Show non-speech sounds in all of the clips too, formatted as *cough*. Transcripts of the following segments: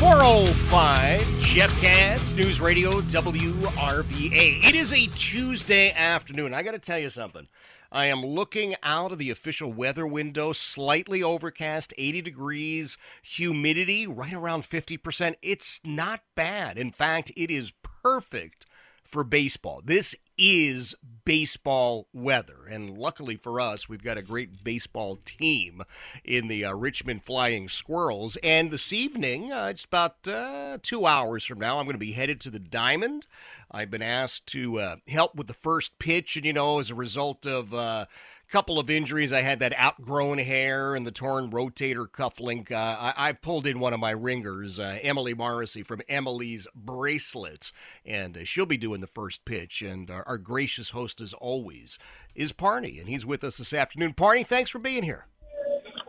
Four oh five Jeff Katz, News Radio WRVA. It is a Tuesday afternoon. I got to tell you something. I am looking out of the official weather window, slightly overcast, 80 degrees, humidity right around 50%. It's not bad. In fact, it is perfect for baseball. This is baseball weather. And luckily for us, we've got a great baseball team in the uh, Richmond Flying Squirrels. And this evening, uh, it's about uh, two hours from now, I'm going to be headed to the Diamond. I've been asked to uh, help with the first pitch, and you know, as a result of uh, couple of injuries. I had that outgrown hair and the torn rotator cuff link. Uh, I, I, pulled in one of my ringers, uh, Emily Morrissey from Emily's Bracelets, and uh, she'll be doing the first pitch. And our, our, gracious host, as always, is Parney, and he's with us this afternoon. Parney, thanks for being here.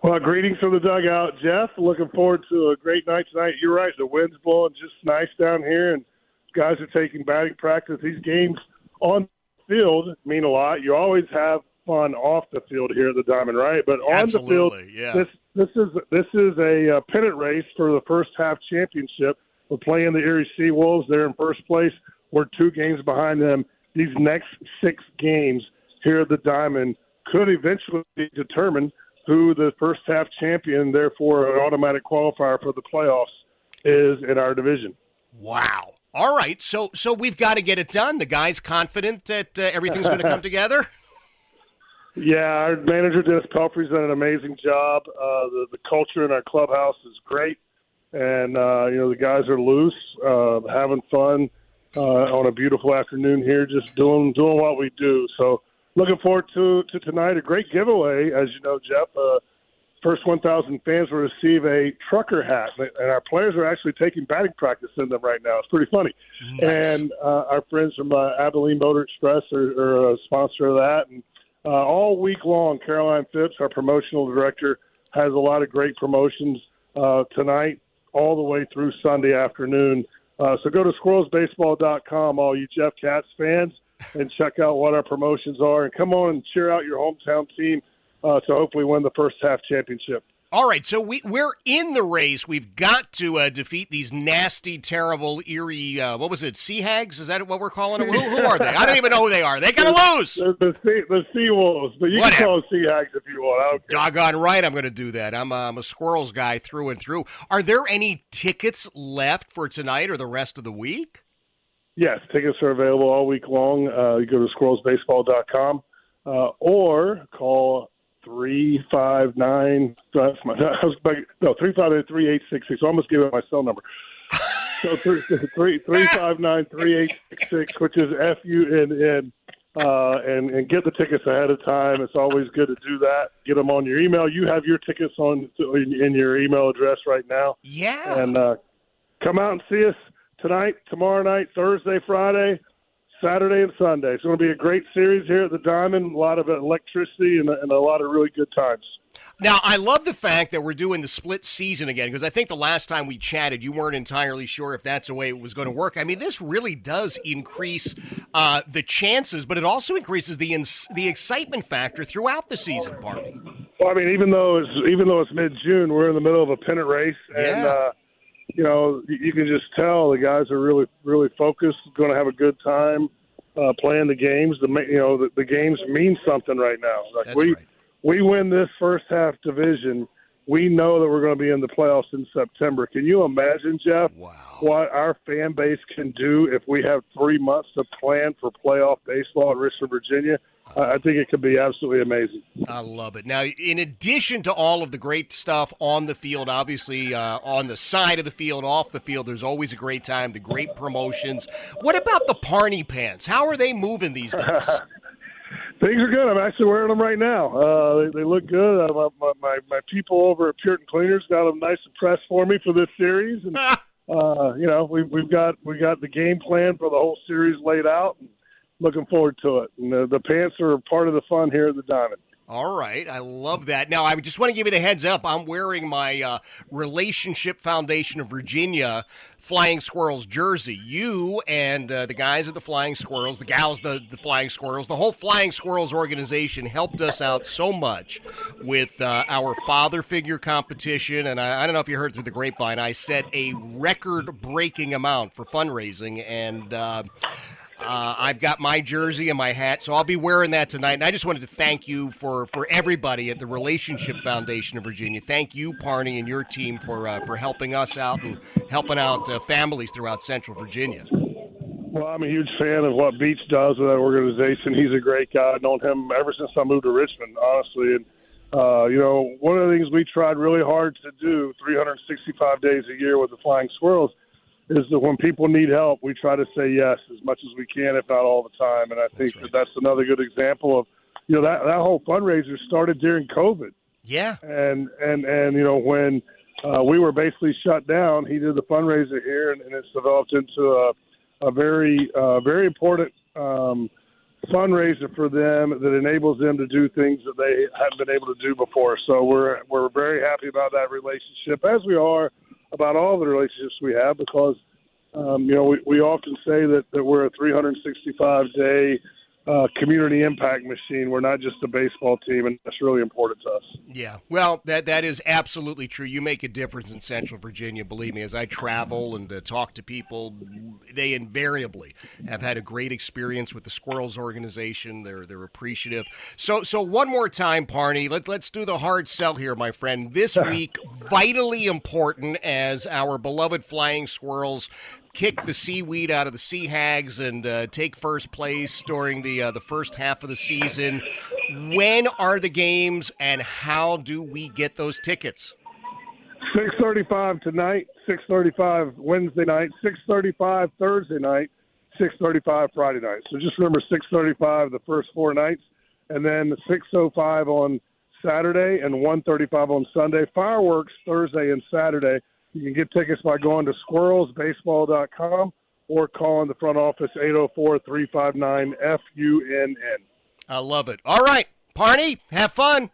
Well, greetings from the dugout, Jeff. Looking forward to a great night tonight. You're right, the wind's blowing just nice down here, and guys are taking batting practice. These games on field mean a lot. You always have fun off the field here at the Diamond, right? But on Absolutely, the field, yeah. this this is this is a uh, pennant race for the first half championship. We're playing the Erie Sea Wolves. They're in first place. We're two games behind them. These next six games here at the Diamond could eventually determine who the first half champion, therefore an automatic qualifier for the playoffs, is in our division. Wow. All right, so so we've got to get it done. The guy's confident that uh, everything's going to come *laughs* together. Yeah, our manager Dennis Pelfrey's done an amazing job. Uh, the the culture in our clubhouse is great, and uh, you know the guys are loose, uh, having fun uh, on a beautiful afternoon here, just doing doing what we do. So looking forward to to tonight. A great giveaway, as you know, Jeff. Uh, first 1,000 fans will receive a trucker hat, and our players are actually taking batting practice in them right now. It's pretty funny. Nice. And uh, our friends from uh, Abilene Motor Express are, are a sponsor of that, and uh, all week long, Caroline Phipps, our promotional director, has a lot of great promotions uh, tonight, all the way through Sunday afternoon. Uh, so go to squirrelsbaseball.com, all you Jeff Katz fans, and check out what our promotions are. And come on and cheer out your hometown team uh, to hopefully win the first half championship. All right, so we we're in the race. We've got to uh, defeat these nasty, terrible, Erie. Uh, what was it? Sea hags? Is that what we're calling them? Who, who are they? I don't even know who they are. They gotta lose. The, the, sea, the sea wolves, but you Whatever. can call them sea hags if you want. Doggone right, I'm going to do that. I'm, uh, I'm a squirrels guy through and through. Are there any tickets left for tonight or the rest of the week? Yes, tickets are available all week long. Uh, you go to squirrelsbaseball.com uh, or call three five nine. That's my I was back, no three five eight three eight six six. I almost gave out my cell number. So *laughs* three three three five nine three eight six six, which is F U N N. Uh, and and get the tickets ahead of time. It's always good to do that. Get them on your email. You have your tickets on in, in your email address right now. Yeah. And uh, come out and see us tonight, tomorrow night, Thursday, Friday, Saturday, and Sunday. It's going to be a great series here at the Diamond. A lot of electricity and, and a lot of really good times. Now, I love the fact that we're doing the split season again because I think the last time we chatted, you weren't entirely sure if that's the way it was going to work. I mean, this really does increase uh, the chances, but it also increases the ins- the excitement factor throughout the season, Parney. Well, I mean, even though it's even though it's mid June, we're in the middle of a pennant race, and Yeah. uh, you know you can just tell the guys are really really focused, going to have a good time uh, playing the games. The ma- you know the, the games mean something right now. Like That's we right. we win this first half division, we know that we're going to be in the playoffs in September. Can you imagine, Jeff, wow. what our fan base can do if we have three months to plan for playoff baseball in Richmond, Virginia? I think it could be absolutely amazing. I love it. Now, in addition to all of the great stuff on the field, obviously uh, on the side of the field, off the field, there's always a great time, the great promotions. What about the Parney pants? How are they moving these days? *laughs* Things are good. I'm actually wearing them right now. Uh, they, they look good. Uh, my, my my people over at Puritan Cleaners got them nice and pressed for me for this series, and *laughs* uh, you know we, we've got we got the game plan for the whole series laid out. And looking forward to it. And the, the pants are part of the fun here at the Diamond. All right, I love that. Now, I just want to give you the heads up. I'm wearing my uh, Relationship Foundation of Virginia Flying Squirrels jersey. You and uh, the guys at the Flying Squirrels, the gals, the, the Flying Squirrels, the whole Flying Squirrels organization helped us out so much with uh, our father figure competition. And I, I, don't know if you heard through the grapevine, I set a record breaking amount for fundraising. And uh, I've got my jersey and my hat, so I'll be wearing that tonight. And I just wanted to thank you for, for everybody at the Relationship Foundation of Virginia. Thank you, Parney, and your team for uh, for helping us out and helping out uh, families throughout Central Virginia. Well, I'm a huge fan of what Beach does with that organization. He's a great guy. I've known him ever since I moved to Richmond, honestly. And uh, you know, one of the things we tried really hard to do 365 days a year with the Flying Squirrels is that when people need help, we try to say yes as much as we can, if not all the time. And I think that's right. that that's another good example of, you know, that that whole fundraiser started during COVID. Yeah. And and and you know when uh, we were basically shut down, he did the fundraiser here, and, and it's developed into a a very uh, very important. Um, fundraiser for them that enables them to do things that they haven't been able to do before. So we're we're very happy about that relationship, as we are about all the relationships we have because um, you know we, we often say that, that we're a 365 day uh, community impact machine. We're not just a baseball team, and that's really important to us. Yeah, well, that that is absolutely true. You make a difference in Central Virginia. Believe me, as I travel and uh, talk to people, they invariably have had a great experience with the Squirrels organization. They're they're appreciative. So so one more time, Parney. Let let's do the hard sell here, my friend. This *laughs* week, vitally important as our beloved Flying Squirrels kick the seaweed out of the sea hags and uh, take first place during the uh, the first half of the season. When are the games, and how do we get those tickets? Six thirty-five tonight. Six thirty-five Wednesday night. Six thirty-five Thursday night. Six thirty-five Friday night. So just remember six thirty-five the first four nights, and then six oh five on Saturday and one thirty-five on Sunday. Fireworks Thursday and Saturday you can get tickets by going to squirrelsbaseball.com or calling the front office 804 359 FUNN. I love it. All right, Parney, have fun.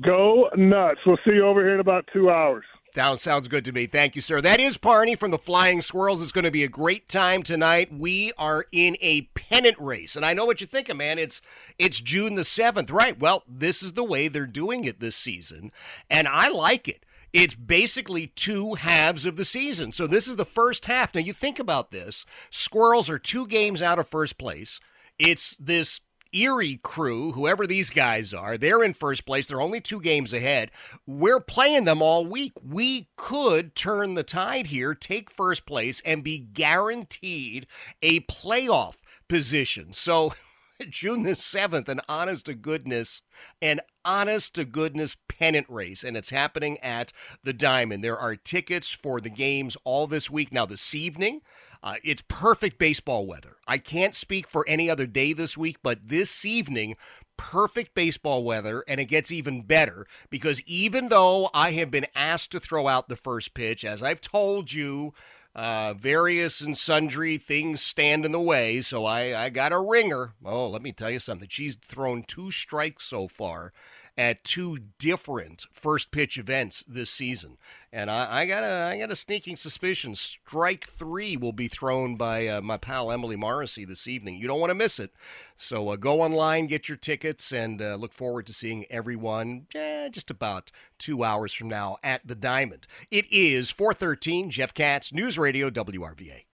Go nuts. We'll see you over here in about two hours. Sounds sounds good to me. Thank you, sir. That is Parney from the Flying Squirrels. It's going to be a great time tonight. We are in a pennant race, and I know what you're thinking, man. It's it's June the seventh, right? Well, this is the way they're doing it this season, and I like it. It's basically two halves of the season. So this is the first half. Now you think about this. Squirrels are two games out of first place. It's this Erie crew, whoever these guys are, they're in first place. They're only two games ahead. We're playing them all week. We could turn the tide here, take first place, and be guaranteed a playoff position. So *laughs* *laughs* June the 7th, an honest to goodness, an honest to goodness pennant race, and it's happening at the Diamond. There are tickets for the games all this week. Now, this evening, uh, it's perfect baseball weather. I can't speak for any other day this week, but this evening, perfect baseball weather, and it gets even better because even though I have been asked to throw out the first pitch, as I've told you, uh, various and sundry things stand in the way, so I, I got a ringer. Oh, let me tell you something. She's thrown two strikes so far at two different first pitch events this season. And I, I got a I got a sneaking suspicion strike three will be thrown by uh, my pal Emily Morrissey this evening. You don't want to miss it. So uh, go online, get your tickets, and uh, look forward to seeing everyone eh, just about two hours from now at the Diamond. It is 413 Jeff Katz News Radio WRVA.